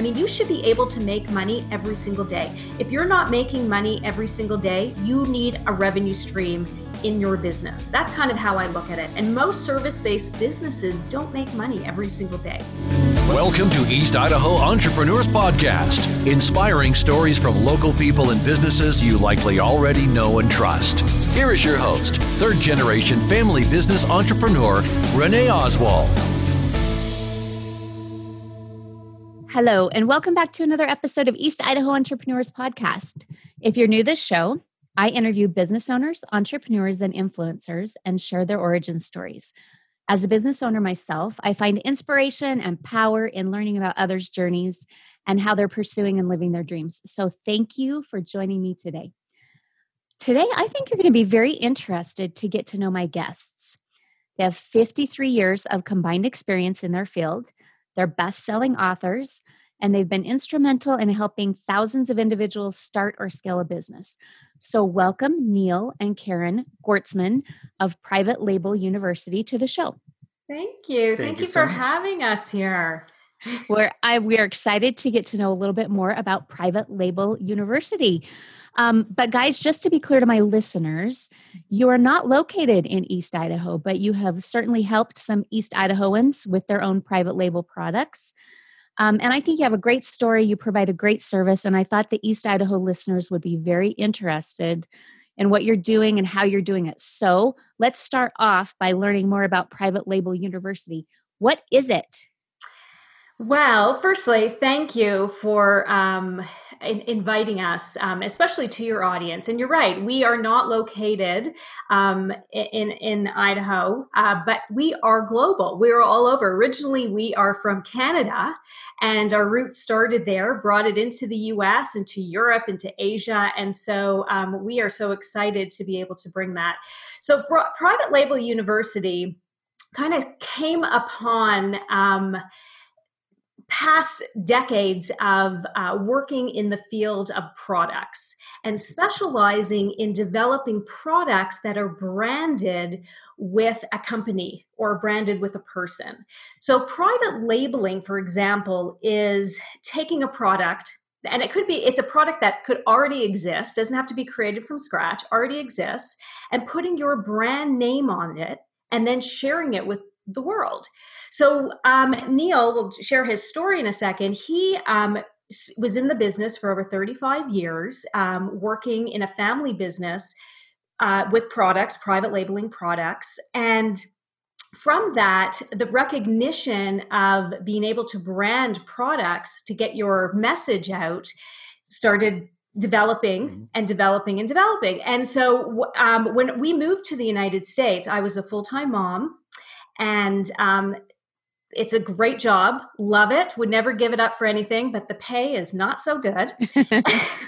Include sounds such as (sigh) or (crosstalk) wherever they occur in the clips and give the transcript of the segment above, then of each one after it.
I mean, you should be able to make money every single day. If you're not making money every single day, you need a revenue stream in your business. That's kind of how I look at it. And most service based businesses don't make money every single day. Welcome to East Idaho Entrepreneurs Podcast, inspiring stories from local people and businesses you likely already know and trust. Here is your host, third generation family business entrepreneur, Renee Oswald. Hello, and welcome back to another episode of East Idaho Entrepreneurs Podcast. If you're new to this show, I interview business owners, entrepreneurs, and influencers and share their origin stories. As a business owner myself, I find inspiration and power in learning about others' journeys and how they're pursuing and living their dreams. So, thank you for joining me today. Today, I think you're going to be very interested to get to know my guests. They have 53 years of combined experience in their field. They're best selling authors, and they've been instrumental in helping thousands of individuals start or scale a business. So, welcome Neil and Karen Gortzman of Private Label University to the show. Thank you. Thank, Thank you, you so for much. having us here. Where I we are excited to get to know a little bit more about Private Label University. Um, but guys, just to be clear to my listeners, you are not located in East Idaho, but you have certainly helped some East Idahoans with their own private label products. Um, and I think you have a great story. You provide a great service. And I thought the East Idaho listeners would be very interested in what you're doing and how you're doing it. So let's start off by learning more about Private Label University. What is it? Well, firstly, thank you for um, in, inviting us, um, especially to your audience. And you're right, we are not located um, in in Idaho, uh, but we are global. We are all over. Originally, we are from Canada, and our roots started there, brought it into the U.S., into Europe, into Asia, and so um, we are so excited to be able to bring that. So, Private Label University kind of came upon um, past decades of uh, working in the field of products and specializing in developing products that are branded with a company or branded with a person. So, private labeling, for example, is taking a product. And it could be, it's a product that could already exist, doesn't have to be created from scratch, already exists, and putting your brand name on it and then sharing it with the world. So um, Neil will share his story in a second. He um, was in the business for over 35 years, um, working in a family business uh, with products, private labeling products, and from that, the recognition of being able to brand products to get your message out started developing mm-hmm. and developing and developing. And so um, when we moved to the United States, I was a full time mom. And um, it's a great job love it would never give it up for anything but the pay is not so good. (laughs)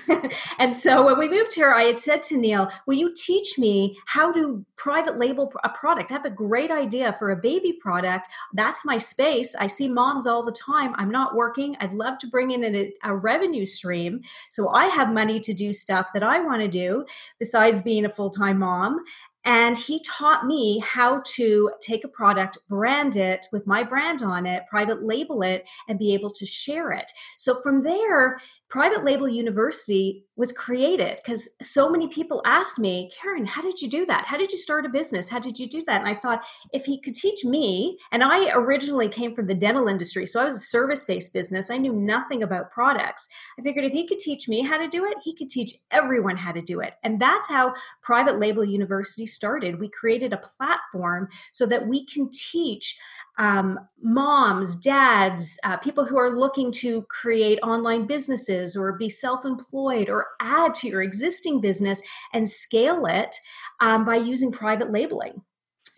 (laughs) And so when we moved here i had said to neil will you teach me how to private label a product? I have a great idea for a baby product. That's my space. I see moms all the time. I'm not working. I'd love to bring in a, a revenue stream. So i have money to do stuff that i want to do besides being a full-time mom and he taught me how to take a product, brand it with my brand on it, private label it, and be able to share it. So from there, Private Label University was created because so many people asked me, Karen, how did you do that? How did you start a business? How did you do that? And I thought, if he could teach me, and I originally came from the dental industry, so I was a service based business, I knew nothing about products. I figured if he could teach me how to do it, he could teach everyone how to do it. And that's how Private Label University started. We created a platform so that we can teach um, moms, dads, uh, people who are looking to create online businesses or be self employed or add to your existing business and scale it um, by using private labeling.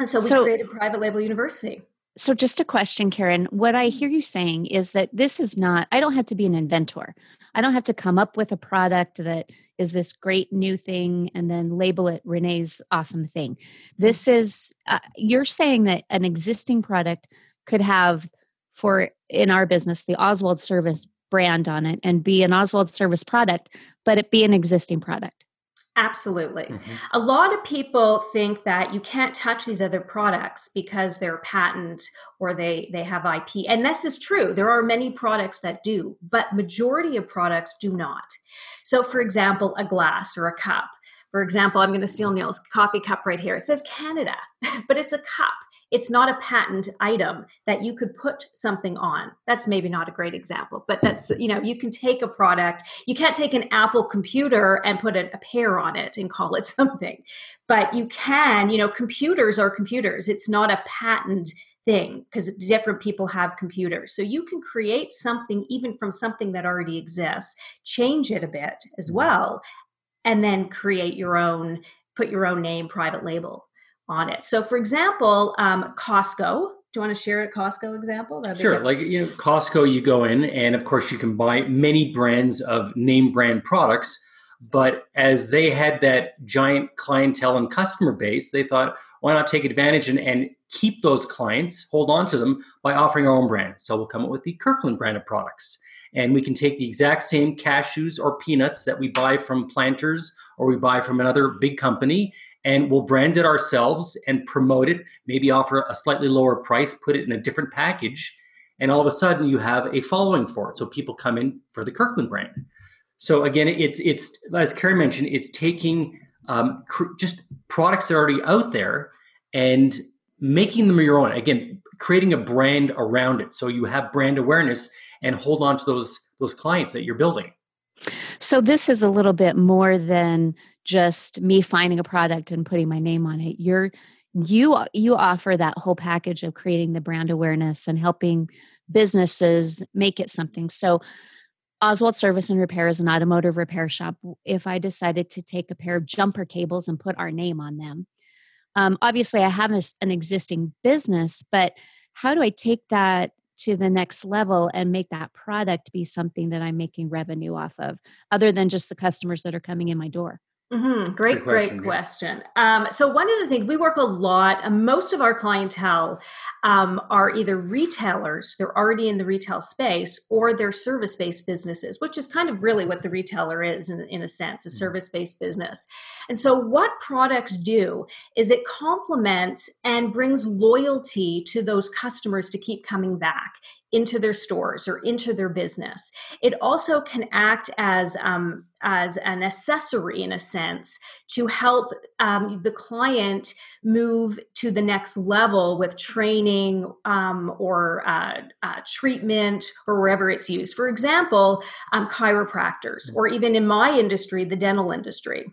And so we so, created Private Label University. So, just a question, Karen. What I hear you saying is that this is not, I don't have to be an inventor. I don't have to come up with a product that is this great new thing and then label it Renee's awesome thing. This is, uh, you're saying that an existing product could have, for in our business, the Oswald Service brand on it and be an Oswald Service product, but it be an existing product. Absolutely. Mm-hmm. A lot of people think that you can't touch these other products because they're patent or they they have IP. And this is true. There are many products that do, but majority of products do not. So for example, a glass or a cup. For example, I'm going to steal Neil's coffee cup right here. It says Canada, (laughs) but it's a cup it's not a patent item that you could put something on that's maybe not a great example but that's you know you can take a product you can't take an apple computer and put a, a pear on it and call it (laughs) something but you can you know computers are computers it's not a patent thing because different people have computers. So you can create something even from something that already exists, change it a bit as well, and then create your own, put your own name, private label on it. So, for example, um, Costco. Do you want to share a Costco example? That'd sure. Like you know, Costco, you go in, and of course, you can buy many brands of name brand products. But as they had that giant clientele and customer base, they thought, why not take advantage and, and keep those clients, hold on to them by offering our own brand? So we'll come up with the Kirkland brand of products. And we can take the exact same cashews or peanuts that we buy from planters or we buy from another big company and we'll brand it ourselves and promote it, maybe offer a slightly lower price, put it in a different package, and all of a sudden you have a following for it. So people come in for the Kirkland brand. So again, it's it's as Carrie mentioned, it's taking um, cr- just products that are already out there and making them your own. Again, creating a brand around it, so you have brand awareness and hold on to those those clients that you're building. So this is a little bit more than just me finding a product and putting my name on it. You're you you offer that whole package of creating the brand awareness and helping businesses make it something. So Oswald Service and Repair is an automotive repair shop. If I decided to take a pair of jumper cables and put our name on them, um, obviously I have a, an existing business, but how do I take that to the next level and make that product be something that I'm making revenue off of, other than just the customers that are coming in my door? Mm-hmm. Great, great question. Great question. Um, so one of the things we work a lot, uh, most of our clientele um, are either retailers, they're already in the retail space, or they're service-based businesses, which is kind of really what the retailer is in, in a sense, a mm-hmm. service-based business. And so what products do is it complements and brings loyalty to those customers to keep coming back into their stores or into their business. It also can act as um, as an accessory in a sense to help um, the client move to the next level with training um, or uh, uh, treatment or wherever it's used. For example, um, chiropractors, or even in my industry, the dental industry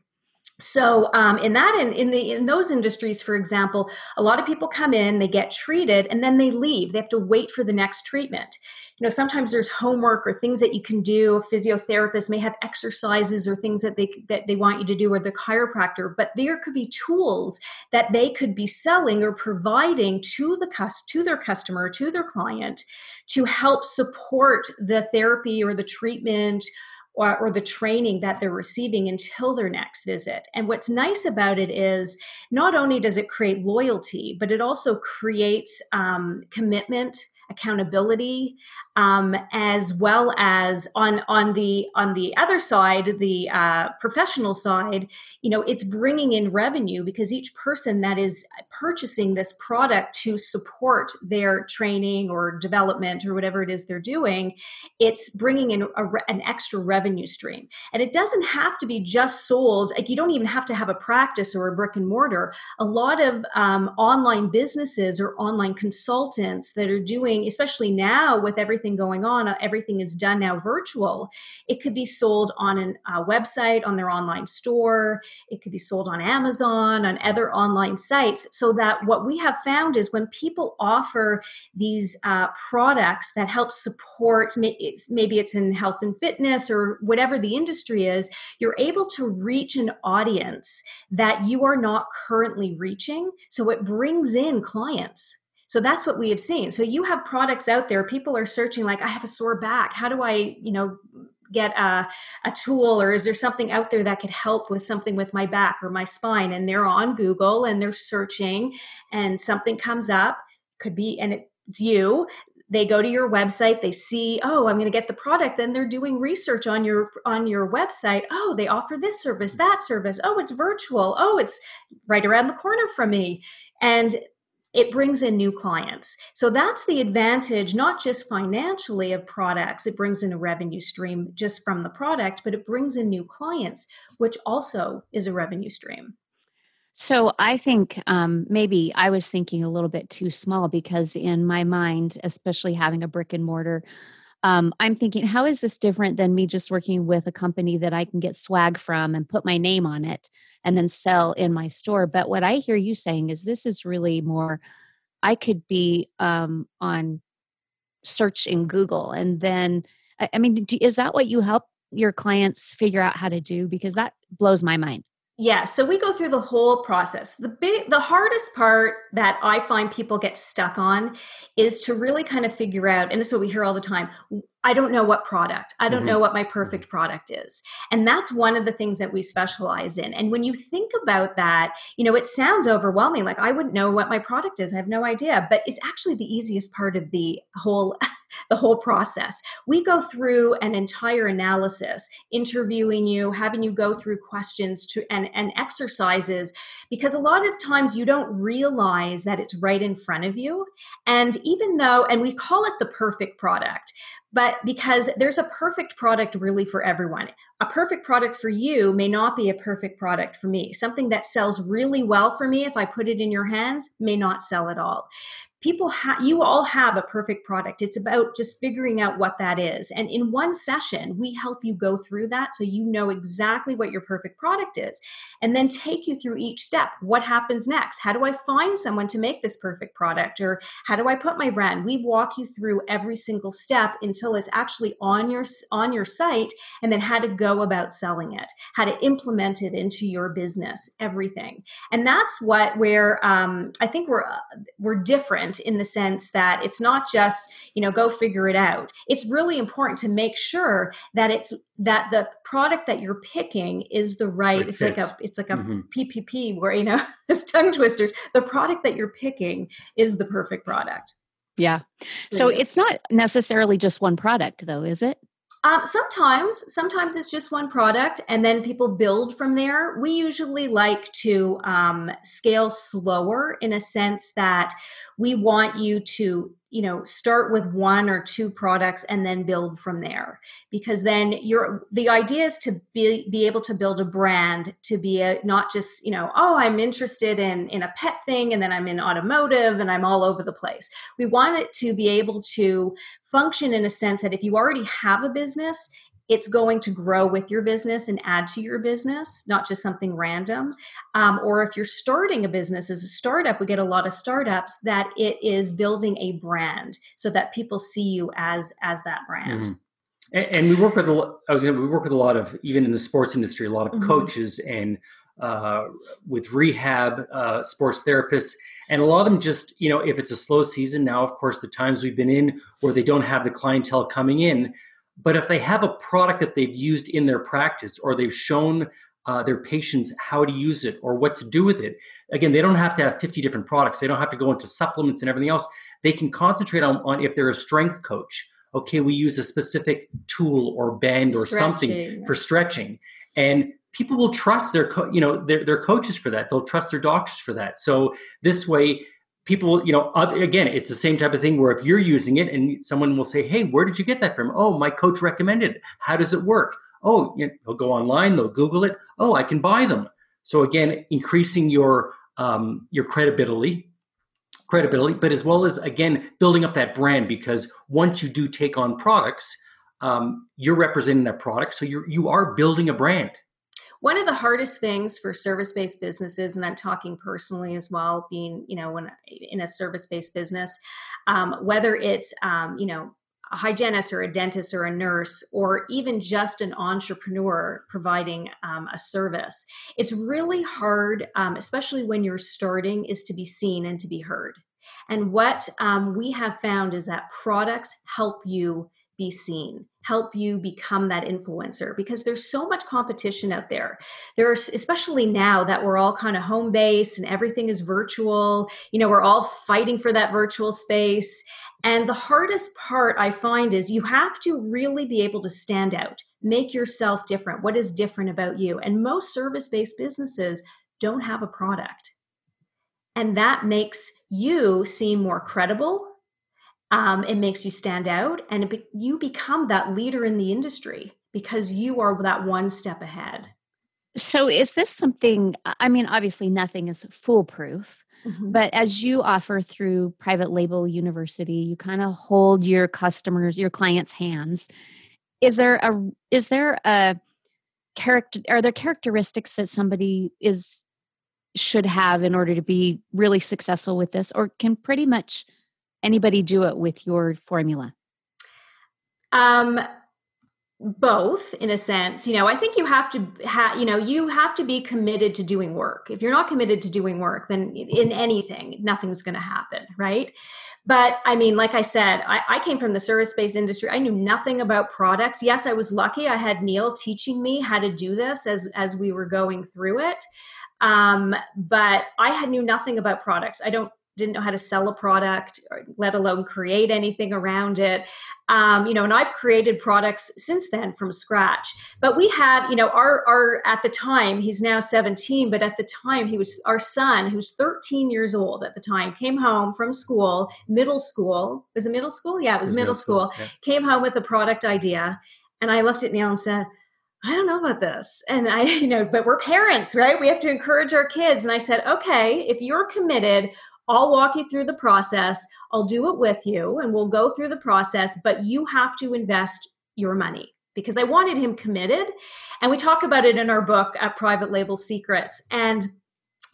so um, in that in, in the in those industries for example a lot of people come in they get treated and then they leave. They have to wait for the next treatment. You know sometimes there's homework or things that you can do. A physiotherapist may have exercises or things that they that they want you to do or the chiropractor but there could be tools that they could be selling or providing to the cus- to their customer to their client to help support the therapy or the treatment or, or, the training that they're receiving until their next visit. And what's nice about it is not only does it create loyalty, but it also creates um, commitment accountability um, as well as on on the on the other side the uh, professional side you know it's bringing in revenue because each person that is purchasing this product to support their training or development or whatever it is they're doing it's bringing in a, an extra revenue stream. And it doesn't have to be just sold like you don't even have to have a practice or a brick and mortar. A lot of um, online businesses or online consultants that are doing especially now with everything going on, uh, everything is done now virtual. It could be sold on a uh, website, on their online store. It could be sold on Amazon, on other online sites. So that what we have found is when people offer these uh, products that help support, maybe it's in health and fitness or whatever the industry is, you're able to reach an audience that you are not currently reaching. So it brings in clients so that's what we have seen. So you have products out there, people are searching like I have a sore back. How do I, you know, get a, a tool or is there something out there that could help with something with my back or my spine? And they're on google and they're searching and something comes up could be and it's you. They go to your website they see oh i'm going to get the product then they're doing research on your on your website. Oh they offer this service that service. Oh it's virtual. Oh it's right around the corner from me. And it brings in new clients. So that's the advantage, not just financially of products, it brings in a revenue stream just from the product, but it brings in new clients, which also is a revenue stream. So I think um, maybe I was thinking a little bit too small because in my mind, especially having a brick and mortar, um, I'm thinking, how is this different than me just working with a company that I can get swag from and put my name on it and then sell in my store? But what I hear you saying is this is really more, I could be um, on search in Google and then, I, I mean, do, is that what you help your clients figure out how to do? Because that blows my mind. Yeah, so we go through the whole process. The big the hardest part that I find people get stuck on is to really kind of figure out and this is what we hear all the time. I don't know what product. I don't mm-hmm. know what my perfect product is. And that's one of the things that we specialize in. And when you think about that, you know, it sounds overwhelming like I wouldn't know what my product is. I have no idea, but it's actually the easiest part of the whole (laughs) the whole process. We go through an entire analysis, interviewing you, having you go through questions to and, and exercises, because a lot of times you don't realize that it's right in front of you. And even though, and we call it the perfect product, but because there's a perfect product really for everyone. A perfect product for you may not be a perfect product for me. Something that sells really well for me, if I put it in your hands, may not sell at all people have you all have a perfect product it's about just figuring out what that is and in one session we help you go through that so you know exactly what your perfect product is and then take you through each step. What happens next? How do i find someone to make this perfect product? Or how do i put my brand? We walk you through every single step until it's actually on your on your site and then how to go about selling it how to implement it into your business everything. And that's what where um, i think we're uh, we're different in the sense that it's not just you know go figure it out. It's really important to make sure that it's that the product that you're picking is the right it's like a it's like a mm-hmm. ppp where you know (laughs) this tongue twisters. The product that you're picking is the perfect product. Yeah. So it's not necessarily just one product though is it? Um, sometimes, sometimes it's just one product, and then people build from there. We usually like to um, scale slower in a sense that we want you to you know start with one or two products and then build from there. Because then you're the idea is to be be able to build a brand to be a not just you know oh i'm interested in in a pet thing and then i'm in automotive and i'm all over the place. We want it to be able to function in a sense that if you already have a business it's going to grow with your business and add to your business, not just something random. Um, or if you're starting a business as a startup, we get a lot of startups that it is building a brand so that people see you as as that brand. Mm-hmm. And, and, we work with a lot. I was we work with a lot of even in the sports industry, a lot of mm-hmm. coaches and uh, with rehab uh, sports therapists and a lot of them just you know if it's a slow season now of course the times we've been in where they don't have the clientele coming in but if they have a product that they've used in their practice or they've shown uh, their patients how to use it or what to do with it, again, they don't have to have 50 different products. They don't have to go into supplements and everything else. They can concentrate on, on if they're a strength coach. Okay, we use a specific tool or band or something for stretching, and people will trust their co- you know their, their coaches for that. They'll trust their doctors for that. So this way, people you know again it's the same type of thing where if you're using it and someone will say hey where did you get that from? Oh my coach recommended how does it work? Oh you know, they'll go online they'll google it. Oh i can buy them. So again increasing your um, your credibility credibility but as well as again building up that brand because once you do take on products um, you're representing that product. So you're you are building a brand one of the hardest things for service-based businesses and i'm talking personally as well being you know when in a service-based business um, whether it's um, you know a hygienist or a dentist or a nurse or even just an entrepreneur providing um, a service it's really hard um, especially when you're starting is to be seen and to be heard. And what um, we have found is that products help you be seen help you become that influencer because there's so much competition out there there's especially now that we're all kind of home based and everything is virtual you know we're all fighting for that virtual space And the hardest part I find is you have to really be able to stand out, make yourself different. What is different about you? And most service based businesses don't have a product. And that makes you seem more credible. Um, it makes you stand out and be- you become that leader in the industry because you are that one step ahead. So, is this something? I mean, obviously, nothing is foolproof, mm-hmm. but as you offer through Private Label University, you kind of hold your customers, your clients' hands. Is there a is there a character? Are there characteristics that somebody is should have in order to be really successful with this, or can pretty much anybody do it with your formula? Um, both in a sense. You know i think you have to ha- you know you have to be committed to doing work. If you're not committed to doing work then in anything nothing's going to happen right? But i mean like i said I, I came from the service based industry. I knew nothing about products. Yes i was lucky. I had neil teaching me how to do this as as we were going through it. Um, but i had knew nothing about products. I don't didn't know how to sell a product, or let alone create anything around it. Um, you know, and I've created products since then from scratch. But we have you know, our our at the time he's now 17, but at the time he was our son, who's 13 years old at the time, came home from school, middle school. Was it middle school? Yeah, it was, it was middle, school. school. Yeah. Came home with a product idea, and I looked at Neil and said. I don't know about this. And I, (laughs) you know, but we're parents, right? We have to encourage our kids. And I said, okay, if you're committed, I'll walk you through the process. I'll do it with you and we'll go through the process, but you have to invest your money because I wanted him committed. And we talk about it in our book at Private Label Secrets. And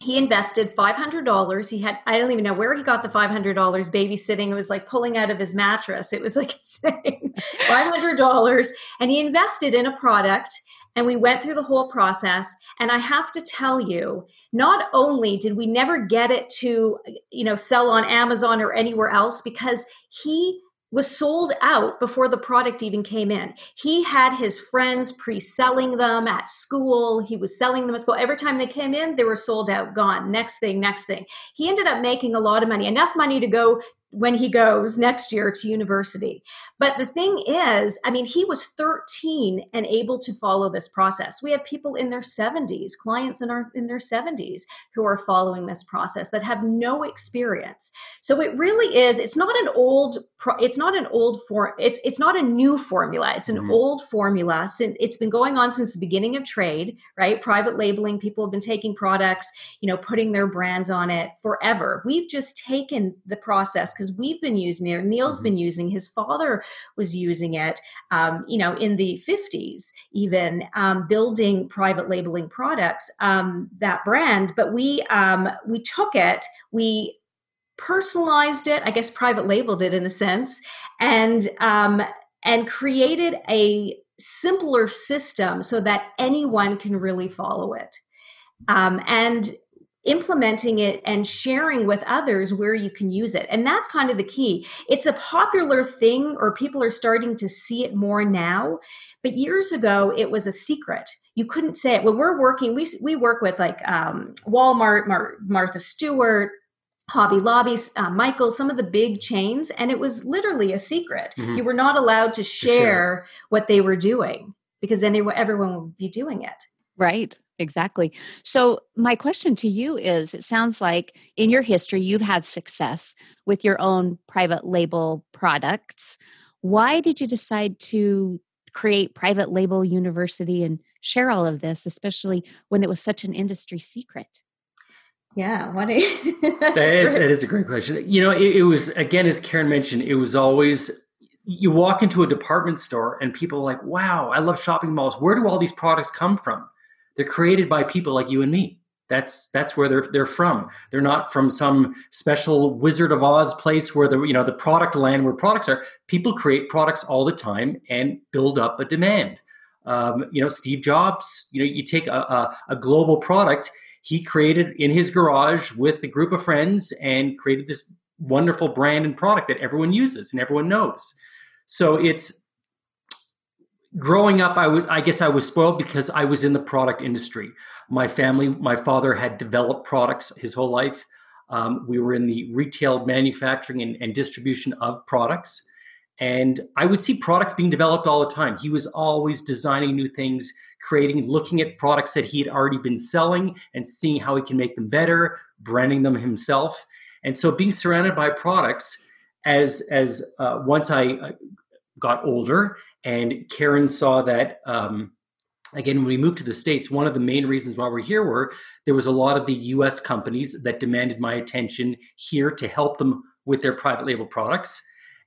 he invested $500 he had i don't even know where he got the $500 babysitting it was like pulling out of his mattress it was like (laughs) insane (laughs) $500 and he invested in a product and we went through the whole process and i have to tell you not only did we never get it to you know sell on amazon or anywhere else because he was sold out before the product even came in. He had his friends pre selling them at school. He was selling them at school. Every time they came in, they were sold out, gone. Next thing, next thing. He ended up making a lot of money, enough money to go when he goes next year to university. But the thing is, I mean, he was 13 and able to follow this process. We have people in their 70s, clients in our in their 70s who are following this process that have no experience. So it really is it's not an old it's not an old form it's it's not a new formula. It's an mm-hmm. old formula since it's been going on since the beginning of trade, right? Private labeling, people have been taking products, you know, putting their brands on it forever. We've just taken the process because we've been using it. Neil's mm-hmm. been using. His father was using it. Um, you know, in the fifties, even um, building private labeling products. Um, that brand, but we um, we took it. We personalized it. I guess private labeled it in a sense, and um, and created a simpler system so that anyone can really follow it. Um, and implementing it and sharing with others where you can use it. And that's kind of the key. It's a popular thing, or people are starting to see it more now. But years ago, it was a secret. You couldn't say it. When we're working, we, we work with like um, Walmart, Mar- Martha Stewart, Hobby Lobby, uh, Michael, some of the big chains, and it was literally a secret. Mm-hmm. You were not allowed to share what they were doing because then everyone would be doing it. Right. Exactly. So, my question to you is it sounds like in your history, you've had success with your own private label products. Why did you decide to create Private Label University and share all of this, especially when it was such an industry secret? Yeah, what a (laughs) that, is, that is a great question. You know, it, it was again, as Karen mentioned, it was always you walk into a department store and people are like, wow, I love shopping malls. Where do all these products come from? They're created by people like you and me. That's that's where they're they're from. They're not from some special Wizard of Oz place where the you know the product land where products are. People create products all the time and build up a demand. Um, you know, Steve Jobs. You know, you take a, a, a global product he created in his garage with a group of friends and created this wonderful brand and product that everyone uses and everyone knows. So it's growing up i was i guess i was spoiled because i was in the product industry my family my father had developed products his whole life Um, we were in the retail manufacturing and, and distribution of products. And I would see products being developed all the time. He was always designing new things, creating, looking at products that he had already been selling and seeing how he can make them better, branding them himself. And so being surrounded by products as as uh, once I uh, got older and Karen saw that um, again when we moved to the states one of the main reasons why we're here were there was a lot of the us companies that demanded my attention here to help them with their private label products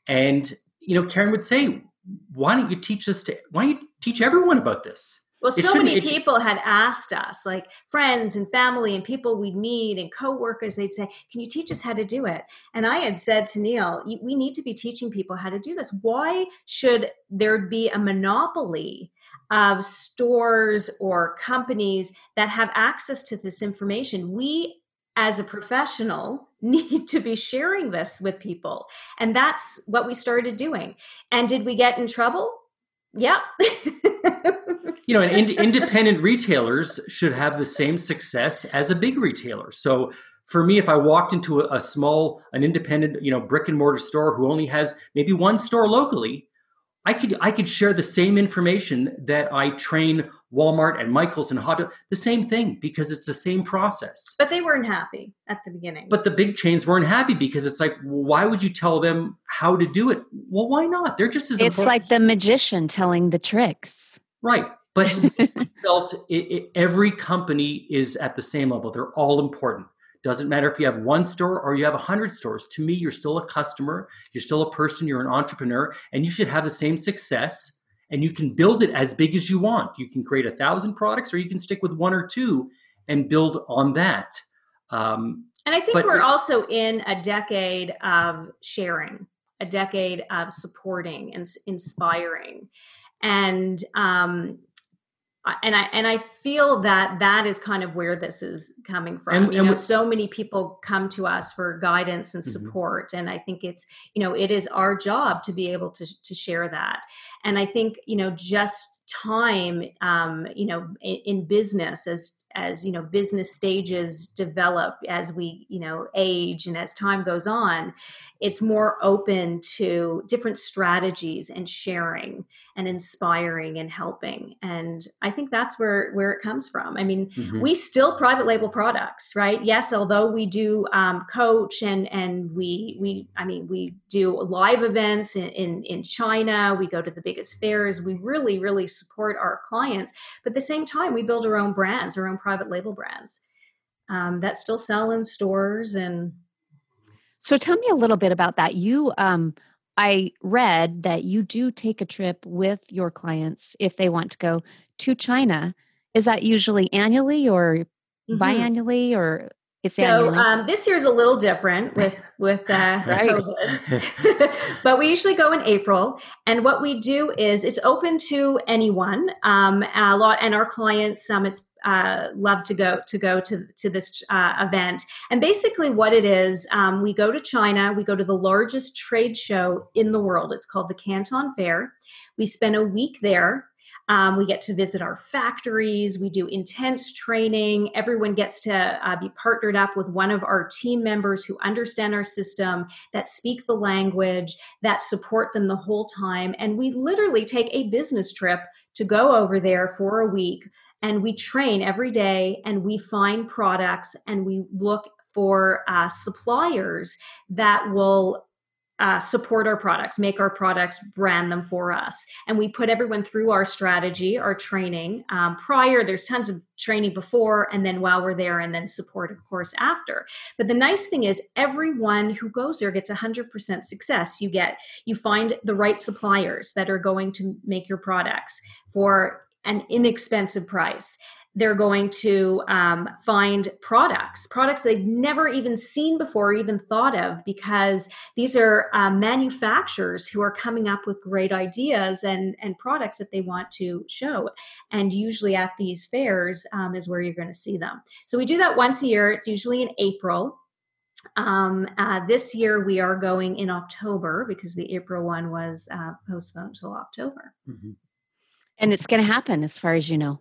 and you know, Karen would say, why don't you teach us to, why don't you teach everyone about this? Well, so many people had asked us, like friends and family and people we'd meet and coworkers, they'd say, Can you teach us how to do it? And I had said to Neil, We need to be teaching people how to do this. Why should there be a monopoly of stores or companies that have access to this information? We as a professional (laughs) need to be sharing this with people and that's what we started doing and did we get in trouble yeah (laughs) you know and ind- independent retailers should have the same success as a big retailer. So for me if i walked into a, a small an independent you know brick and mortar store who only has maybe one store locally I could I could share the same information that I train Walmart and Michaels and Hobby the same thing because it's the same process. But they weren't happy at the beginning. But the big chains weren't happy because it's like, why would you tell them how to do it? Well, why not? They're just as It's important. like the magician telling the tricks. Right. But (laughs) felt it, it, every company is at the same level. They're all important. Doesn't matter if you have one store or you have a hundred stores. To me, you're still a customer. You're still a person. You're an entrepreneur, and you should have the same success. And you can build it as big as you want. You can create a thousand products, or you can stick with one or two and build on that. Um, and I think we're also in a decade of sharing, a decade of supporting and inspiring. And um, and I and I feel that that is kind of where this is coming from. And, you and know, so many people come to us for guidance and mm-hmm. support, mm-hmm. and I think it's you know it is our job to be able to to share that. And I think you know just time, um, you know, in, in business as as you know business stages develop as we you know age and as time goes on it's more open to different strategies and sharing and inspiring and helping. And i think that's where where it comes from. I mean mm-hmm. we still private label products right? Yes although we do um, coach and and we we i mean we do live events in, in in china. We go to the biggest fairs. We really really support our clients. But at the same time we build our own brands our own private label brands um, that still sell in stores and so tell me a little bit about that you um, i read that you do take a trip with your clients if they want to go to china is that usually annually or mm-hmm. biannually or it's so um, this year's a little different with with uh, (laughs) COVID, (laughs) but we usually go in April. And what we do is it's open to anyone. Um, a lot, and our clients, um, it's uh, love to go to go to to this uh, event. And basically, what it is, um, we go to China. We go to the largest trade show in the world. It's called the Canton Fair. We spend a week there. Um, we get to visit our factories. We do intense training. Everyone gets to uh, be partnered up with one of our team members who understand our system, that speak the language, that support them the whole time. And we literally take a business trip to go over there for a week. And we train every day and we find products and we look for uh, suppliers that will uh, support our products, make our products, brand them for us. And we put everyone through our strategy, our training um, prior. There's tons of training before and then while we're there, and then support, of course, after. But the nice thing is, everyone who goes there gets 100% success. You get, you find the right suppliers that are going to make your products for an inexpensive price they're going to um, find products, products they've never even seen before, or even thought of, because these are um, manufacturers who are coming up with great ideas and, and products that they want to show. And usually at these fairs um, is where you're going to see them. So we do that once a year. It's usually in April. Um, uh, this year we are going in October because the April one was uh, postponed till October. Mm-hmm. And it's going to happen, as far as you know.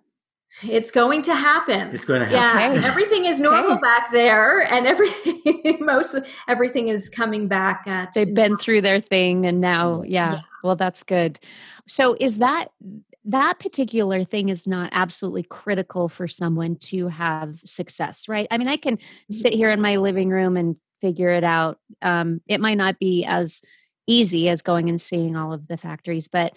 It's going to happen. It's going to happen. Yeah, okay. everything is normal okay. back there, and everything (laughs) most everything is coming back. At They've been through their thing, and now, yeah. yeah. Well, that's good. So, is that that particular thing is not absolutely critical for someone to have success, right? I mean, I can sit here in my living room and figure it out. Um, it might not be as easy as going and seeing all of the factories, but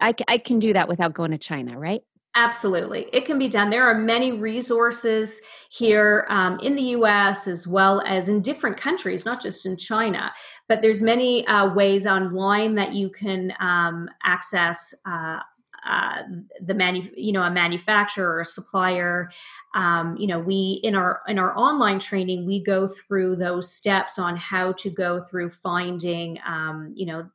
I, I can do that without going to China, right? Absolutely. It can be done. There are many resources here um, in the US as well as in different countries, not just in China, but there's many uh, ways online that you can um, access uh, uh, the manu- you know a manufacturer or a supplier um, you know we in our in our online training we go through those steps on how to go through finding um, you know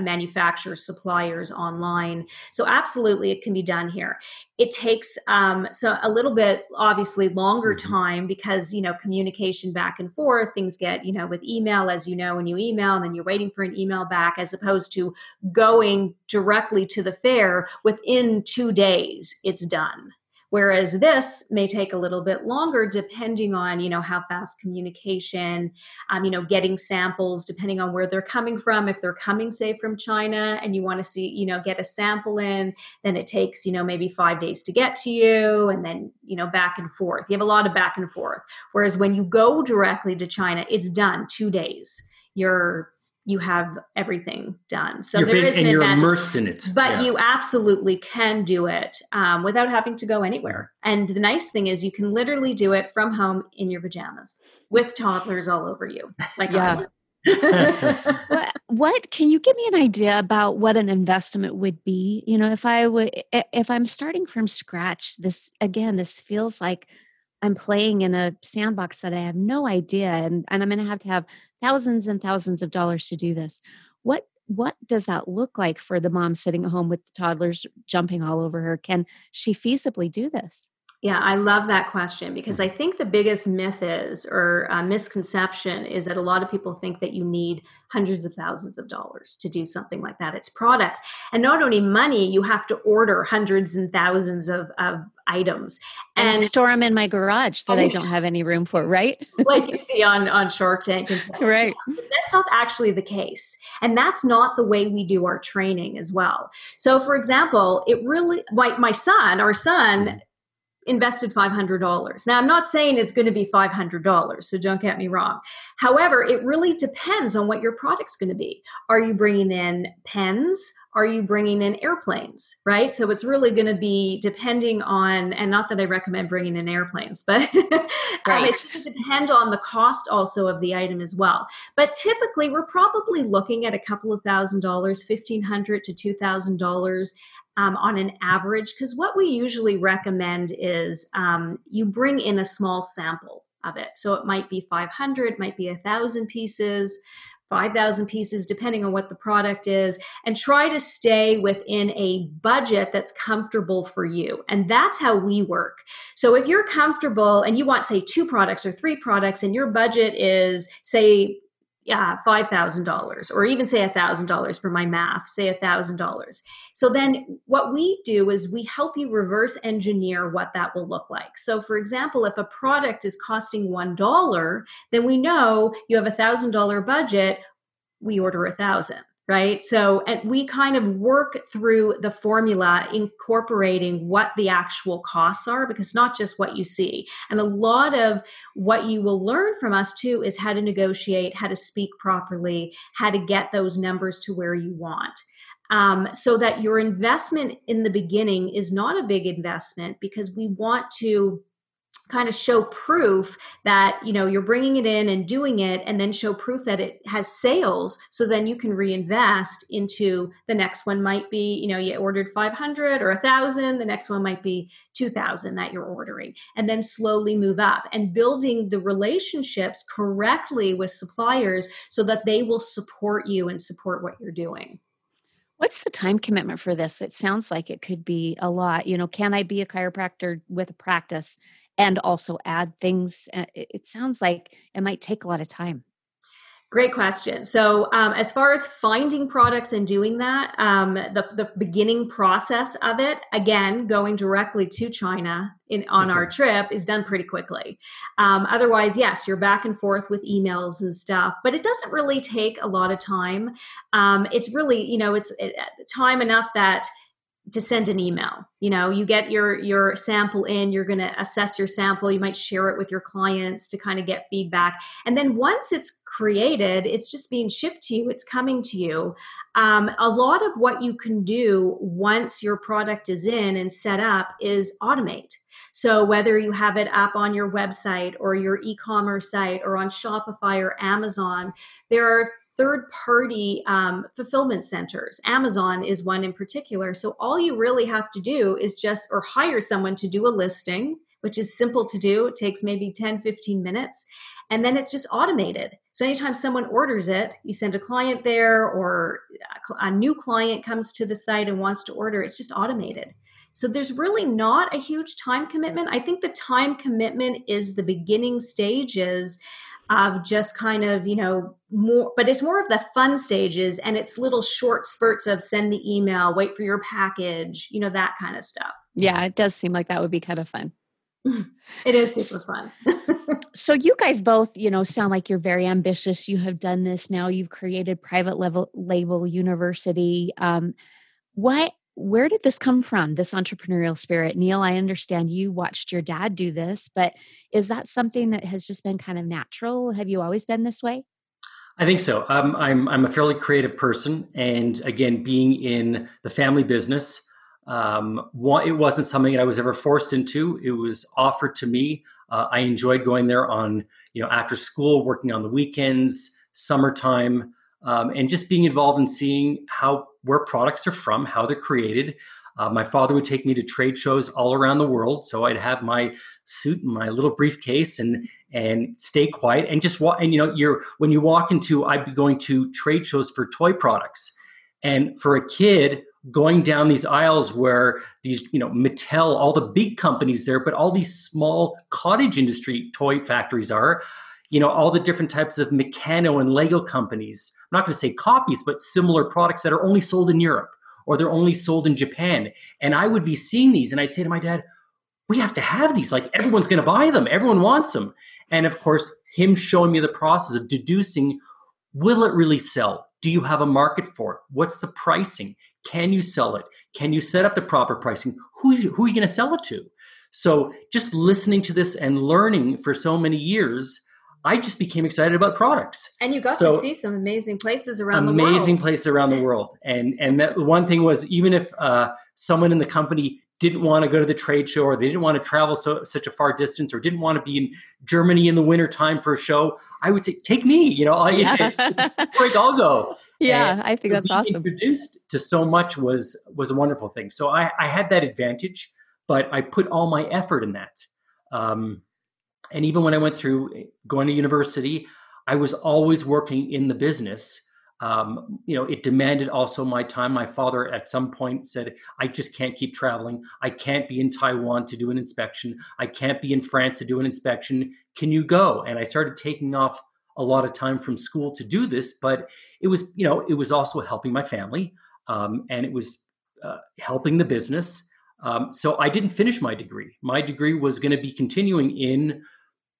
manufacturers, suppliers online. So absolutely, it can be done here. It takes um, so a little bit, obviously, longer mm-hmm. time because you know communication back and forth. Things get you know with email, as you know, when you email and then you're waiting for an email back, as opposed to going directly to the fair within two days. It's done whereas this may take a little bit longer depending on you know how fast communication um, you know getting samples depending on where they're coming from. If they're coming say from china and you want to see you know get a sample in then it takes you know maybe five days to get to you and then you know back and forth. You have a lot of back and forth. Whereas when you go directly to china it's done two days. You're you have everything done. So you're there is an and you're advantage, immersed in it. But yeah. you absolutely can do it um, without having to go anywhere. And the nice thing is, you can literally do it from home in your pajamas with toddlers all over you, like yeah. (laughs) what, what can you give me an idea about what an investment would be you know if i would if i'm starting from scratch this again this feels like I'm playing in a sandbox that I have no idea and, and I'm going to have to have thousands and thousands of dollars to do this. What what does that look like for the mom sitting at home with the toddlers jumping all over her? Can she feasibly do this? Yeah, I love that question because I think the biggest myth is, or uh, misconception, is that a lot of people think that you need hundreds of thousands of dollars to do something like that. It's products. And not only money, you have to order hundreds and thousands of, of items and, and store them in my garage that I don't have any room for, right? (laughs) like you see on, on Shark Tank and stuff. Right. That's not actually the case. And that's not the way we do our training as well. So, for example, it really, like my son, our son, invested $500. Now, I'm not saying it's going to be $500, so don't get me wrong. However, it really depends on what your product's going to be. Are you bringing in pens? Are you bringing in airplanes? Right? So it's really going to be depending on, and not that I recommend bringing in airplanes, but (laughs) right. um, it's going to depend on the cost also of the item as well. But typically, we're probably looking at a couple of thousand dollars, 1,500 to $2,000 um, on an average because what we usually recommend is um, you bring in a small sample of it so it might be 500 it might be a thousand pieces 5,000 pieces, depending on what the product is, and try to stay within a budget that's comfortable for you. And that's how we work. So if you're comfortable and you want, say, two products or three products, and your budget is, say, yeah, $5,000 or even say $1,000 for my math, say $1,000. So then what we do is we help you reverse engineer what that will look like. So for example, if a product is costing $1, then we know you have a $1,000 budget, we order a 1000 right? So, and we kind of work through the formula, incorporating what the actual costs are, because not just what you see. And a lot of what you will learn from us too is how to negotiate, how to speak properly, how to get those numbers to where you want. Um, so that your investment in the beginning is not a big investment because we want to kind of show proof that you know you're bringing it in and doing it and then show proof that it has sales so then you can reinvest into the next one might be you know you ordered 500 or 1000 the next one might be 2000 that you're ordering and then slowly move up and building the relationships correctly with suppliers so that they will support you and support what you're doing What's the time commitment for this? It sounds like it could be a lot. You know, can I be a chiropractor with a practice and also add things. Uh, it sounds like it might take a lot of time. Great question. So, um, as far as finding products and doing that, um, the, the beginning process of it, again, going directly to China in on our trip is done pretty quickly. Um, otherwise, yes, you're back and forth with emails and stuff, but it doesn't really take a lot of time. Um, it's really, you know, it's it, time enough that to send an email. You know you get your your sample in you're going to assess your sample you might share it with your clients to kind of get feedback. And then once it's created it's just being shipped to you it's coming to you. Um, a lot of what you can do once your product is in and set up is automate. So whether you have it up on your website or your e-commerce site or on shopify or amazon there are third party um, fulfillment centers. Amazon is one in particular. So all you really have to do is just, or hire someone to do a listing, which is simple to do. It takes maybe 10, 15 minutes. And then it's just automated. So anytime someone orders it, you send a client there or a new client comes to the site and wants to order, it's just automated. So there's really not a huge time commitment. I think the time commitment is the beginning stages of just kind of, you know, more, but it's more of the fun stages and it's little short spurts of send the email, wait for your package, you know, that kind of stuff. Yeah, it does seem like that would be kind of fun. (laughs) it is super fun. (laughs) so you guys both, you know, sound like you're very ambitious. You have done this now. You've created private level label university. Um, what where did this come from this entrepreneurial spirit? Neil i understand you watched your dad do this but is that something that has just been kind of natural? Have you always been this way? I think so. Um, I'm, I'm a fairly creative person and again being in the family business um, it wasn't something that i was ever forced into. It was offered to me. Uh, i enjoyed going there on you know after school working on the weekends summertime um, and just being involved in seeing how where products are from, how they're created. Uh, my father would take me to trade shows all around the world, so I'd have my suit and my little briefcase and and stay quiet and just walk. And you know, you're when you walk into, I'd be going to trade shows for toy products, and for a kid going down these aisles where these you know Mattel, all the big companies there, but all these small cottage industry toy factories are you know all the different types of Meccano and Lego companies. I'm not going to say copies, but similar products that are only sold in Europe or they're only sold in Japan. And I would be seeing these, and I'd say to my dad, "We have to have these. Like everyone's going to buy them. Everyone wants them." And of course, him showing me the process of deducing, will it really sell? Do you have a market for it? What's the pricing? Can you sell it? Can you set up the proper pricing? Who are you going to sell it to? So just listening to this and learning for so many years, I just became excited about products. And you got so, to see some amazing places around the world. Amazing places around the world. And and that one thing was even if uh, someone in the company didn't want to go to the trade show or they didn't want to travel so such a far distance or didn't want to be in Germany in the winter time for a show, I would say, take me, you know, yeah. (laughs) break, I'll go. (laughs) Yeah, and I think that's awesome. Introduced to so much was was a wonderful thing. So I, I had that advantage, but I put all my effort in that. Um, and even when I went through eh, going to university, I was always working in the business. Um, you know, it demanded also my time. My father at some point said, I just can't keep traveling. I can't be in Taiwan to do an inspection. I can't be in France to do an inspection. Can you go? And I started taking off a lot of time from school to do this, but it was, you know, it was also helping my family um, and it was uh, helping the business. Um, so I didn't finish my degree. My degree was going to be continuing in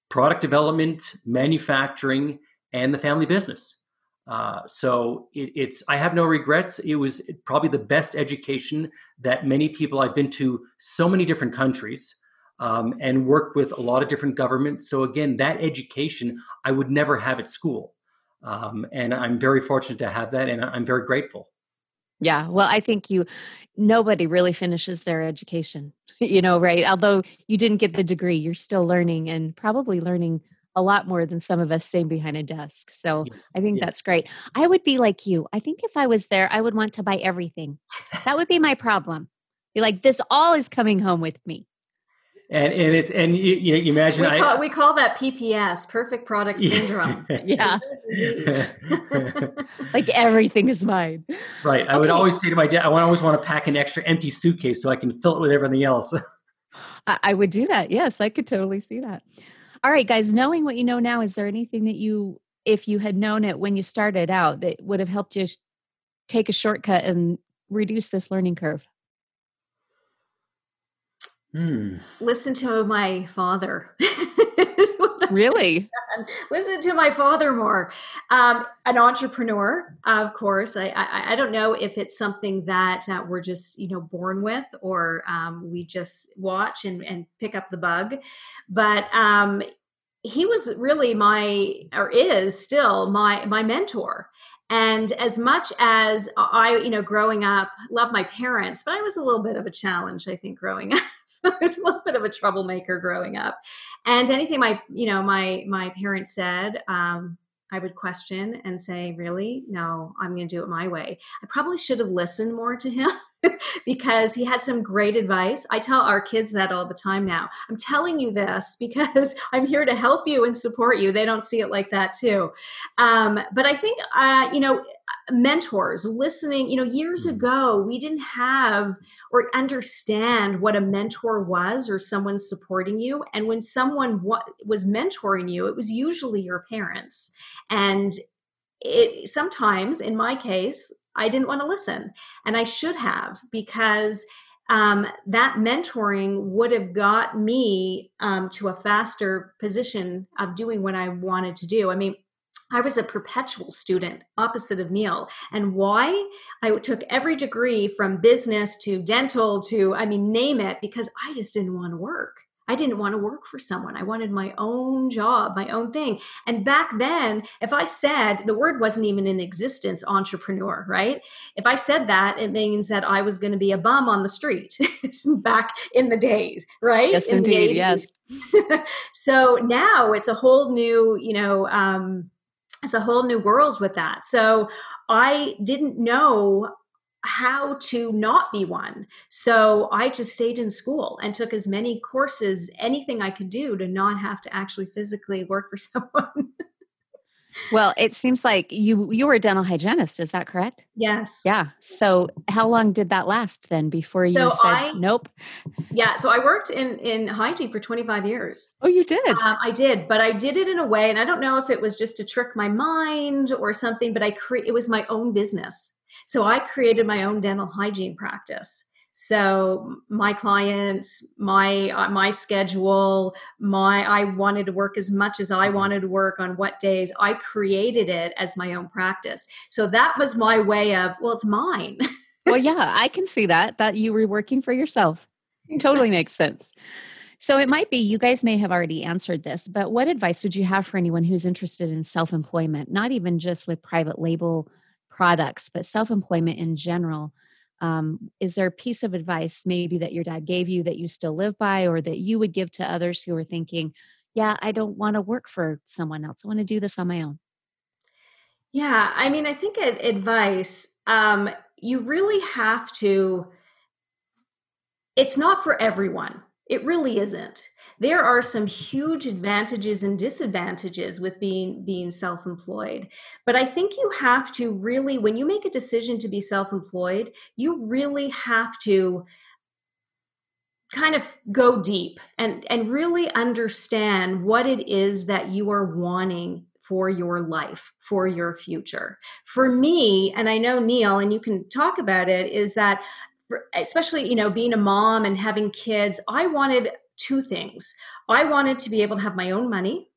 product development, manufacturing, and the family business. Uh, so it, it's I have no regrets. It was probably the best education that many people I've been to so many different countries um, and worked with a lot of different governments. So again, that education I would never have at school, um, and I'm very fortunate to have that, and I'm very grateful. Yeah, well, I think you nobody really finishes their education, (laughs) you know, right? Although you didn't get the degree, you're still learning and probably learning a lot more than some of us sitting behind a desk. So yes, I think yes. that's great. I would be like you. I think if I was there, I would want to buy everything. That would be my problem. Be like, this all is coming home with me and and it's and you, you imagine we call, I, we call that PPS, perfect product syndrome. (laughs) yeah, (laughs) like everything is mine. Right. I okay. would always say to my dad, I always want to pack an extra empty suitcase so I can fill it with everything else. (laughs) I, I would do that. Yes, I could totally see that. All right, guys. Knowing what you know now, is there anything that you if you had known it when you started out that would have helped you take a shortcut and reduce this learning curve? Hmm. Listen to my father. (laughs) really? Listen to my father more. Um, an entrepreneur, of course. I, I, I, don't know if it's something that uh, we're just you know born with, or um, we just watch and, and pick up the bug. But um, he was really my, or is still my my mentor. And as much as I, you know, growing up, love my parents, but I was a little bit of a challenge, I think, growing (laughs) up. (laughs) Was a little bit of a troublemaker growing up. And anything my, you know, my my parents said, um, I would question and say, Really? No, I'm going to do it my way. I probably should have listened more to him (laughs) (laughs) because he has some great advice. I tell our kids that all the time now. I'm telling you this (laughs) because I'm here to help you and support you. They don't see it like that too. Um, but I think, uh, you know, mentors listening you know years mm. ago we didn't have or understand what a mentor was or someone supporting you and when someone was mentoring you it was usually your parents and it sometimes in my case i didn't want to listen and i should have because um, that mentoring would have got me um, to a faster position of doing what i wanted to do i mean I was a perpetual student opposite of Neil. And why? I took every degree from business to dental to, I mean, name it, because I just didn't want to work. I didn't want to work for someone. I wanted my own job, my own thing. And back then, if I said the word wasn't even in existence, entrepreneur, right? If I said that, it means that I was going to be a bum on the street (laughs) back in the days, right? Yes, in indeed. Yes. (laughs) so now it's a whole new, you know, um, it's a whole new world with that. So I didn't know how to not be one. So I just stayed in school and took as many courses, anything I could do to not have to actually physically work for (laughs) someone. Well, it seems like you you were a dental hygienist, is that correct? Yes. Yeah. So how long did that last then before you so said I, nope? Yeah, so I worked in in hygiene for 25 years. Oh, you did? Um, I did, but I did it in a way and I don't know if it was just to trick my mind or something, but I cre- it was my own business. So I created my own dental hygiene practice. So my clients my uh, my schedule my i wanted to work as much as i mm-hmm. wanted to work on what days. I created it as my own practice. So that was my way of well it's mine. (laughs) Well yeah i can see that that you were working for yourself. Exactly. totally makes sense. So it might be you guys may have already answered this, but what advice would you have for anyone who's interested in self employment, not even just with private label products, but self employment in general? um, is there a piece of advice maybe that your dad gave you that you still live by or that you would give to others who are thinking yeah i don't want to work for someone else. I want to do this on my own yeah i mean i think advice um, you really have to it's not for everyone. It really isn't there are some huge advantages and disadvantages with being being self-employed but i think you have to really when you make a decision to be self-employed you really have to kind of go deep and and really understand what it is that you are wanting for your life, for your future. For me, and I know Neil, and you can talk about it, is that for, especially you know being a mom and having kids, I wanted two things. I wanted to be able to have my own money.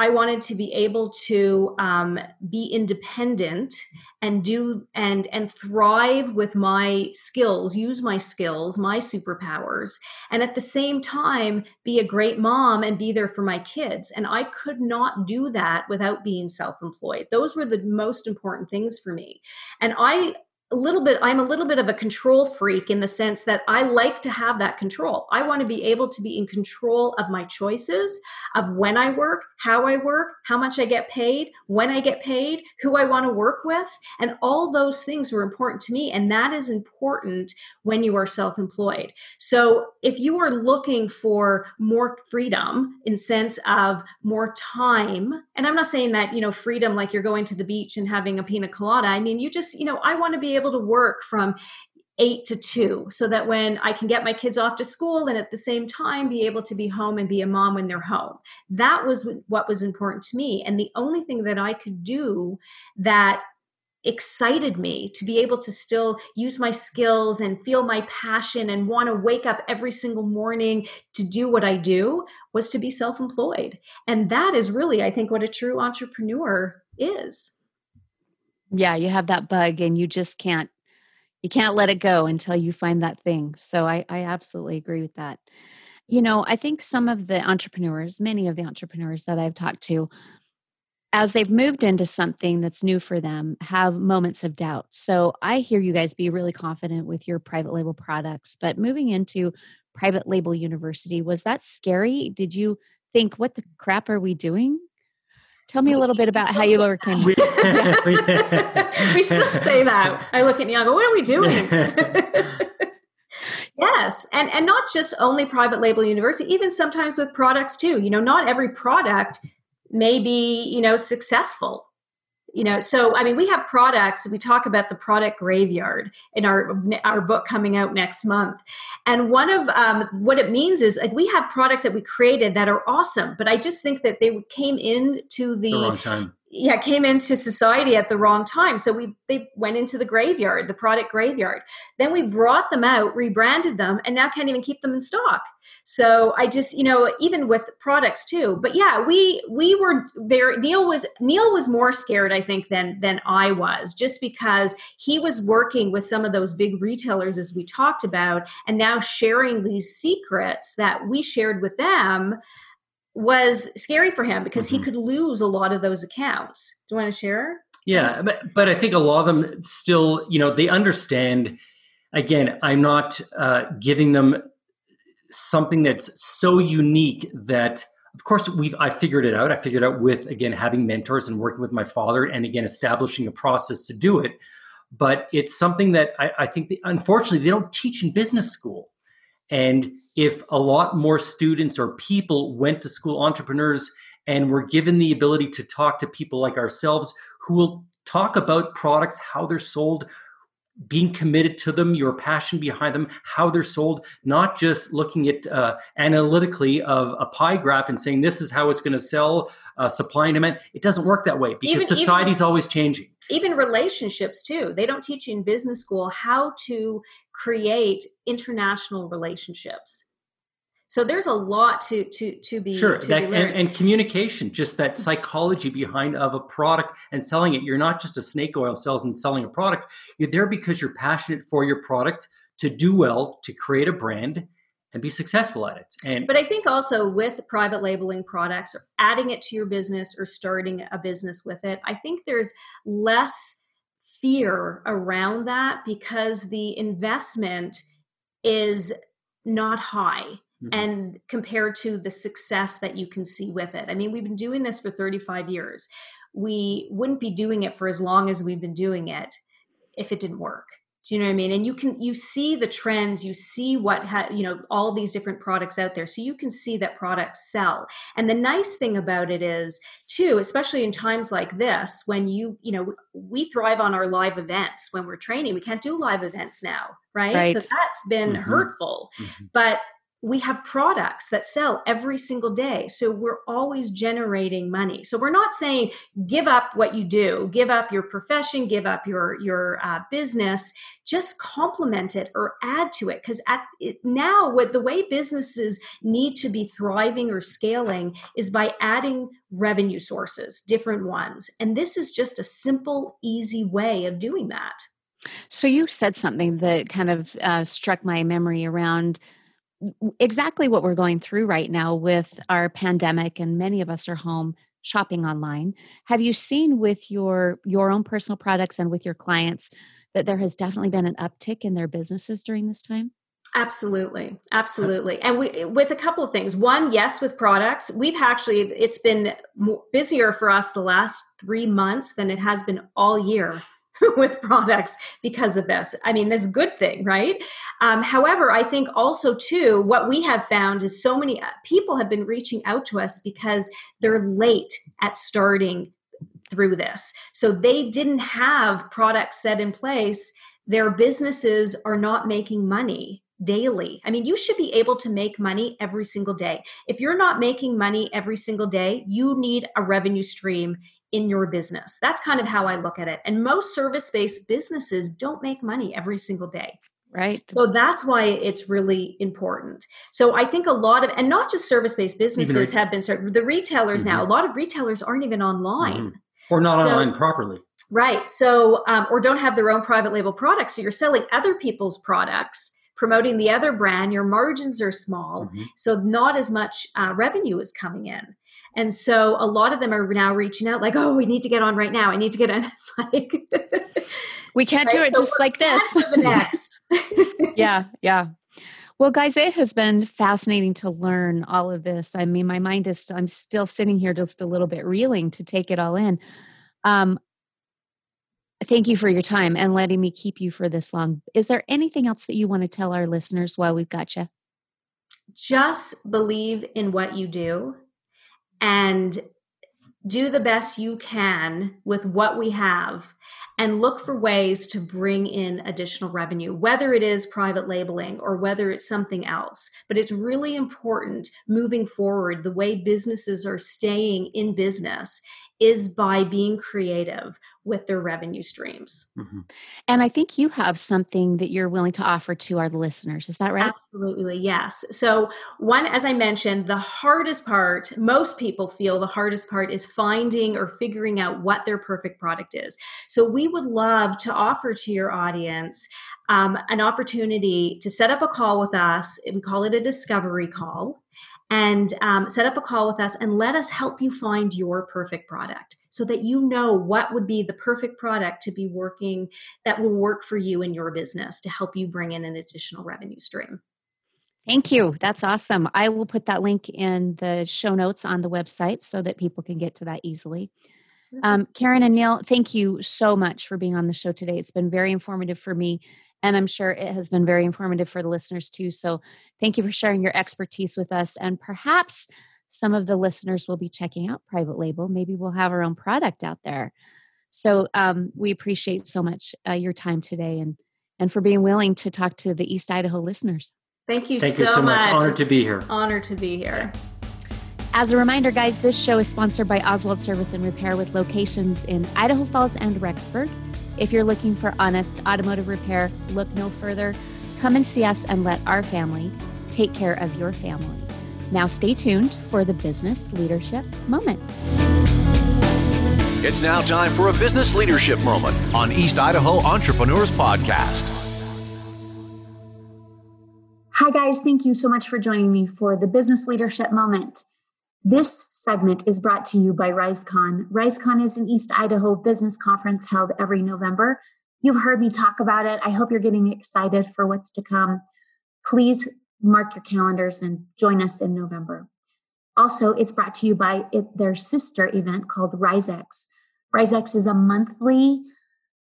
I wanted to be able to um, be independent and do and and thrive with my skills, use my skills, my superpowers, and at the same time be a great mom and be there for my kids. And I could not do that without being self-employed. Those were the most important things for me. And I a little bit i'm a little bit of a control freak in the sense that i like to have that control. I want to be able to be in control of my choices of when i work how i work how much i get paid when i get paid who i want to work with and all those things were important to me and that is important when you are self-employed. So if you are looking for more freedom in sense of more time and i'm not saying that you know freedom like you're going to the beach and having a pina colada i mean you just you know i want to be able to work from eight to two so that when I can get my kids off to school and at the same time be able to be home and be a mom when they're home. That was what was important to me. And the only thing that I could do that excited me to be able to still use my skills and feel my passion and want to wake up every single morning to do what I do was to be self employed. And that is really, I think, what a true entrepreneur is. Yeah, you have that bug and you just can't you can't let it go until you find that thing. So I, I absolutely agree with that. You know, I think some of the entrepreneurs, many of the entrepreneurs that I've talked to, as they've moved into something that's new for them, have moments of doubt. So I hear you guys be really confident with your private label products, but moving into private label university, was that scary? Did you think, what the crap are we doing? Tell me a little bit about how you overcame. we, (laughs) we still say that. I look at Neil go, "What are we doing?" (laughs) yes, and and not just only private label university, even sometimes with products too. You know, not every product may be you know successful you know so i mean we have products we talk about the product graveyard in our our book coming out next month. And one of um, what it means is like we have products that we created that are awesome but i just think that they came into the, the wrong time yeah came into society at the wrong time. So we they went into the graveyard the product graveyard. Then we brought them out rebranded them and now can't even keep them in stock. So i just you know even with products too but yeah we we were very neil was neil was more scared i think than than i was just because he was working with some of those big retailers as we talked about and now sharing these secrets that we shared with them was scary for him because mm-hmm. he could lose a lot of those accounts. Do you want to share? Yeah, but, but I think a lot of them still, you know, they understand. Again, I'm not uh, giving them something that's so unique that, of course, we've I figured it out. I figured out with again having mentors and working with my father, and again establishing a process to do it. But it's something that I, I think, they, unfortunately, they don't teach in business school, and if a lot more students or people went to school, entrepreneurs, and were given the ability to talk to people like ourselves who will talk about products, how they're sold, being committed to them, your passion behind them, how they're sold, not just looking at uh, analytically of a pie graph and saying this is how it's going to sell, uh, supply and demand. It doesn't work that way because even, society's even, always changing. Even relationships too. They don't teach you in business school how to create international relationships so there's a lot to to to be sure to that, be and, and, communication just that psychology behind of a product and selling it. You're not just a snake oil salesman selling a product. You're there because you're passionate for your product to do well to create a brand and be successful at it. And but i think also with private labeling products or adding it to your business or starting a business with it i think there's less fear around that because the investment is not high Mm-hmm. and compared to the success that you can see with it. I mean, we've been doing this for 35 years. We wouldn't be doing it for as long as we've been doing it if it didn't work. Do you know what I mean? And you can you see the trends, you see what ha, you know all these different products out there, so you can see that products sell. And the nice thing about it is too, especially in times like this, when you you know we thrive on our live events when we're training. We can't do live events now, right? right. So that's been mm-hmm. hurtful. Mm-hmm. But we have products that sell every single day. So we're always generating money. So we're not saying give up what you do, give up your profession, give up your your uh, business. Just complement it or add to it. Because at it, now, what the way businesses need to be thriving or scaling is by adding revenue sources, different ones. And this is just a simple, easy way of doing that. So you said something that kind of uh, struck my memory around exactly what we're going through right now with our pandemic and many of us are home shopping online. Have you seen with your your own personal products and with your clients that there has definitely been an uptick in their businesses during this time? Absolutely uh, absolutely and we eh, with a couple of things. One yes with products we've actually it's been busier for us the last three months than it has been all year (laughs) with products because of this. I mean, this good thing, right? Um, however, I think also too, what we have found is so many uh, people have been reaching out to us because they're late at starting through this. So they didn't have products set in place their businesses are not making money daily. I mean, you should be able to make money every single day. If you're not making money every single day, you need a revenue stream in your business. That's kind of how I look at it. And most service based businesses don't make money every single day. Right. So that's why it's really important. So I think a lot of, and not just service based businesses have been, the retailers mm-hmm. now, a lot of retailers aren't even online. Mm-hmm. Or not so, online properly. Right. So, um, or don't have their own private label products. So you're selling other people's products promoting the other brand, your margins are small. Mm-hmm. So not as much uh, revenue is coming in. And so a lot of them are now reaching out like, oh, we need to get on right now. I need to get on. (laughs) It's like, we can't right? do it so just like this. the next. (laughs) (laughs) yeah. Yeah. Well, guys, it has been fascinating to learn all of this. I mean, my mind is, I'm still sitting here just a little bit reeling to take it all in. Um, thank you for your time and letting me keep you for this long. Is there anything else that you want to tell our listeners while we've got you? Just believe in what you do and do the best you can with what we have and look for ways to bring in additional revenue, whether it is private labeling or whether it's something else. But it's really important moving forward, the way businesses are staying in business is by being creative with their revenue streams. Mm-hmm. And I think you have something that you're willing to offer to our listeners. Is that right? Absolutely, yes. So, one, as I mentioned, the hardest part, most people feel the hardest part is finding or figuring out what their perfect product is. So, we would love to offer to your audience um, an opportunity to set up a call with us and call it a discovery call and um, set up a call with us and let us help you find your perfect product so that you know what would be the perfect product to be working that will work for you in your business to help you bring in an additional revenue stream. Thank you. That's awesome. I will put that link in the show notes on the website so that people can get to that easily. Um, Karen and Neil, thank you so much for being on the show today. It's been very informative for me and I'm sure it has been very informative for the listeners too. So thank you for sharing your expertise with us. And perhaps some of the listeners will be checking out Private Label. Maybe we'll have our own product out there. So um, we appreciate so much uh, your time today and and for being willing to talk to the East Idaho listeners. Thank you, Thank so, you so much. much. Honored to be here. Honored to be here. As a reminder, guys, this show is sponsored by Oswald Service and Repair with locations in Idaho Falls and Rexburg. If you're looking for honest automotive repair, look no further. Come and see us and let our family take care of your family. Now, stay tuned for the Business Leadership Moment. It's now time for a Business Leadership Moment on East Idaho Entrepreneurs Podcast. Hi, guys. Thank you so much for joining me for the Business Leadership Moment. This segment is brought to you by RiseCon. RiseCon is an East Idaho business conference held every November. You've heard me talk about it. I hope you're getting excited for what's to come. Please mark your calendars and join us in November. Also, it's brought to you by it, their sister event called RiseX. RiseX is a monthly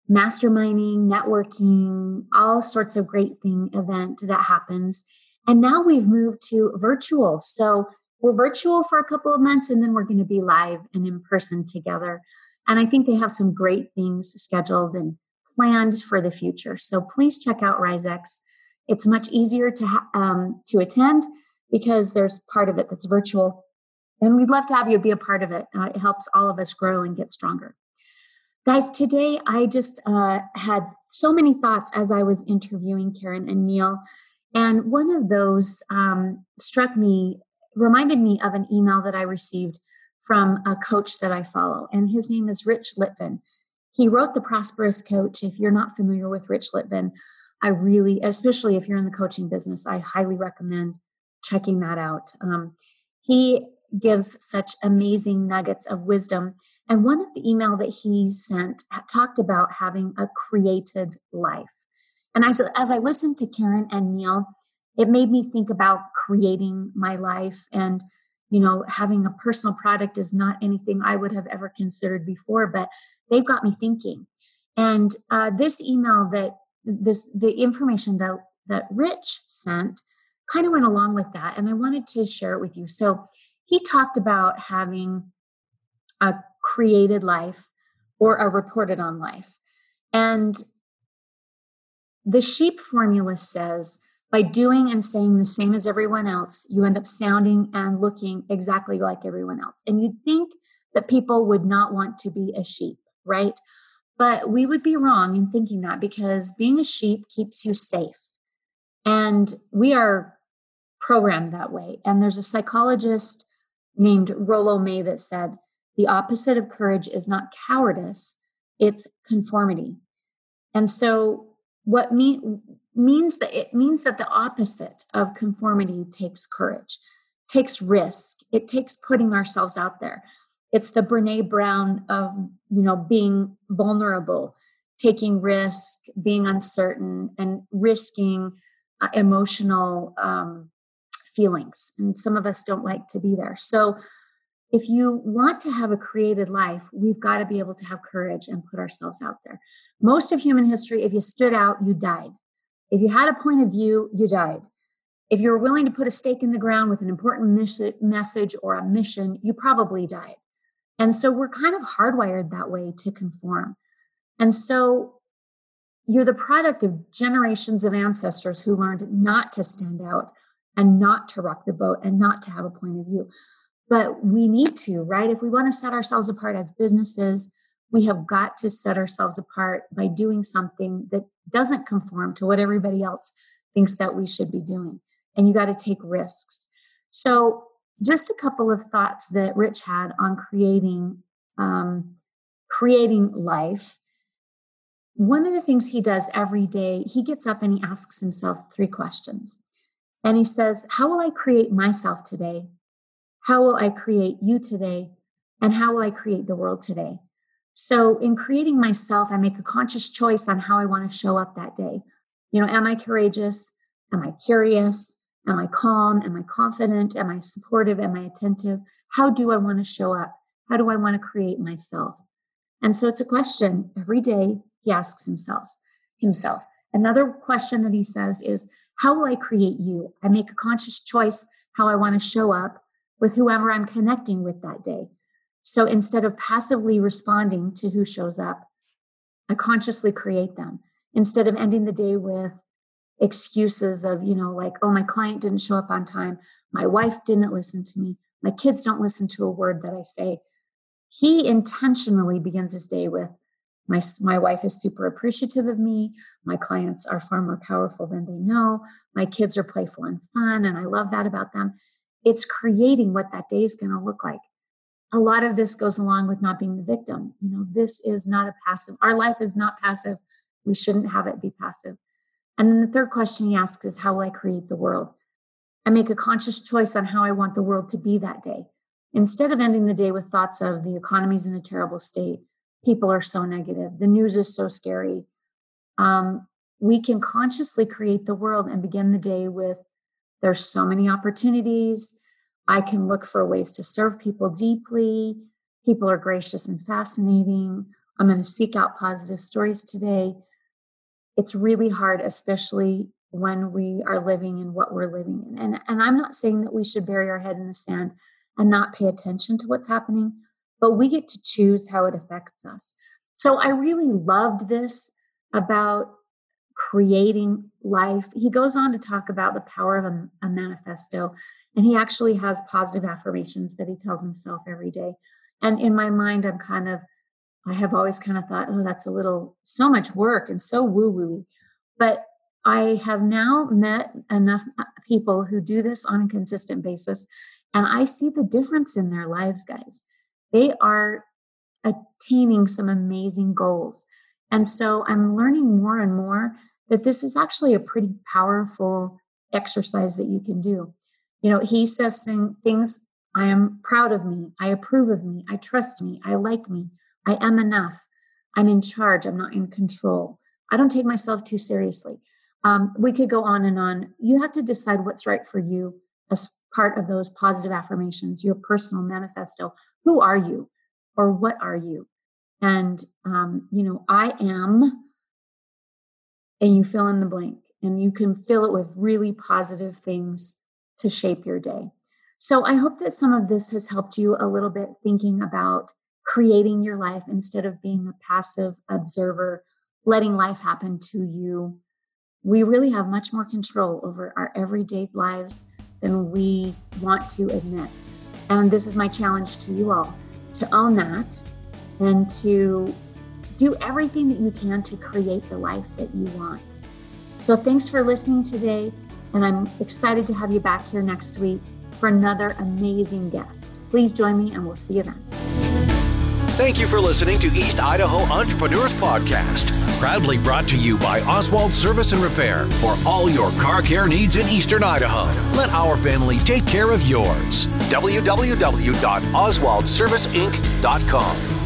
masterminding, networking, all sorts of great thing event that happens. And now we've moved to virtual. So we're virtual for a couple of months and then we're going to be live and in person together. And I think they have some great things scheduled and planned for the future. So please check out RiseX. It's much easier to ha- um, to attend because there's part of it that's virtual, and we'd love to have you be a part of it. Uh, it helps all of us grow and get stronger. Guys, today I just uh, had so many thoughts as I was interviewing Karen and Neil, and one of those um, struck me reminded me of an email that I received from a coach that I follow, and his name is Rich Litvin. He wrote The Prosperous Coach. If you're not familiar with Rich Litvin, I really, especially if you're in the coaching business, I highly recommend checking that out. Um, he gives such amazing nuggets of wisdom. And one of the email that he sent talked about having a created life. And as, as I listened to Karen and Neil, it made me think about creating my life. And you know having a personal product is not anything i would have ever considered before but they've got me thinking. And uh, this email that this the information that that rich sent kind of went along with that and i wanted to share it with you. So he talked about having a created life or a reported on life. And the sheep formula says by doing and saying the same as everyone else, you end up sounding and looking exactly like everyone else. And you'd think that people would not want to be a sheep, right? But we would be wrong in thinking that because being a sheep keeps you safe. And we are programmed that way. And there's a psychologist named Rollo May that said, the opposite of courage is not cowardice, it's conformity. And so what mean means that it means that the opposite of conformity takes courage, takes risk, it takes putting ourselves out there. It's the Brene Brown of you know being vulnerable, taking risk, being uncertain, and risking uh, emotional um, feelings. And some of us don't like to be there. So if you want to have a created life, we've got to be able to have courage and put ourselves out there. Most of human history, if you stood out, you died. If you had a point of view, you died. If you were willing to put a stake in the ground with an important message or a mission, you probably died. And so we're kind of hardwired that way to conform. And so you're the product of generations of ancestors who learned not to stand out and not to rock the boat and not to have a point of view. But we need to, right? If we want to set ourselves apart as businesses, we have got to set ourselves apart by doing something that doesn't conform to what everybody else thinks that we should be doing. And you got to take risks. So, just a couple of thoughts that Rich had on creating um, creating life. One of the things he does every day, he gets up and he asks himself three questions. And he says, How will I create myself today? How will I create you today? And how will I create the world today? So, in creating myself, I make a conscious choice on how I want to show up that day. You know, am I courageous? Am I curious? Am I calm? Am I confident? Am I supportive? Am I attentive? How do I want to show up? How do I want to create myself? And so it's a question every day he asks himself. Himself. Another question that he says is, How will I create you? I make a conscious choice how I want to show up with whoever I'm connecting with that day. So instead of passively responding to who shows up, I consciously create them. Instead of ending the day with excuses of, you know, like, oh, my client didn't show up on time, my wife didn't listen to me, my kids don't listen to a word that I say. He intentionally begins his day with, my, my wife is super appreciative of me. My clients are far more powerful than they know. My kids are playful and fun, and I love that about them it's creating what that day is going to look like. A lot of this goes along with not being the victim. You know, this is not a passive, our life is not passive. We shouldn't have it be passive. And then the third question he asks is, How will I create the world? I make a conscious choice on how I want the world to be that day. Instead of ending the day with thoughts of the economy's in a terrible state, people are so negative, the news is so scary, um, we can consciously create the world and begin the day with there's so many opportunities. I can look for ways to serve people deeply. People are gracious and fascinating. I'm going to seek out positive stories today. It's really hard, especially when we are living in what we're living in. And, and I'm not saying that we should bury our head in the sand and not pay attention to what's happening, but we get to choose how it affects us. So I really loved this about creating life. He goes on to talk about the power of a, a, manifesto, and he actually has positive affirmations that he tells himself every day. And in my mind, I'm kind of, I have always kind of thought, oh, that's a little, so much work and so woo woo. But I have now met enough uh, people who do this on a consistent basis, and I see the difference in their lives, guys. They are attaining some amazing goals. And so I'm learning more and more that this is actually a pretty powerful exercise that you can do. You know, he says thing, things I am proud of me, I approve of me, I trust me, I like me, I am enough, I'm in charge, I'm not in control. I don't take myself too seriously. Um, we could go on and on. You have to decide what's right for you as part of those positive affirmations, your personal manifesto. Who are you or what are you? And, um, you know, I am, and you fill in the blank, and you can fill it with really positive things to shape your day. So I hope that some of this has helped you a little bit thinking about creating your life instead of being a passive observer, letting life happen to you. we really have much more control over our everyday lives than we want to admit. And this is my challenge to you all to own that and to do everything that you can to create the life that you want. So, thanks for listening today. And I'm excited to have you back here next week for another amazing guest. Please join me, and we'll see you then. Thank you for listening to East Idaho Entrepreneurs Podcast, proudly brought to you by Oswald Service and Repair for all your car care needs in Eastern Idaho. Let our family take care of yours. www.oswaldserviceinc.com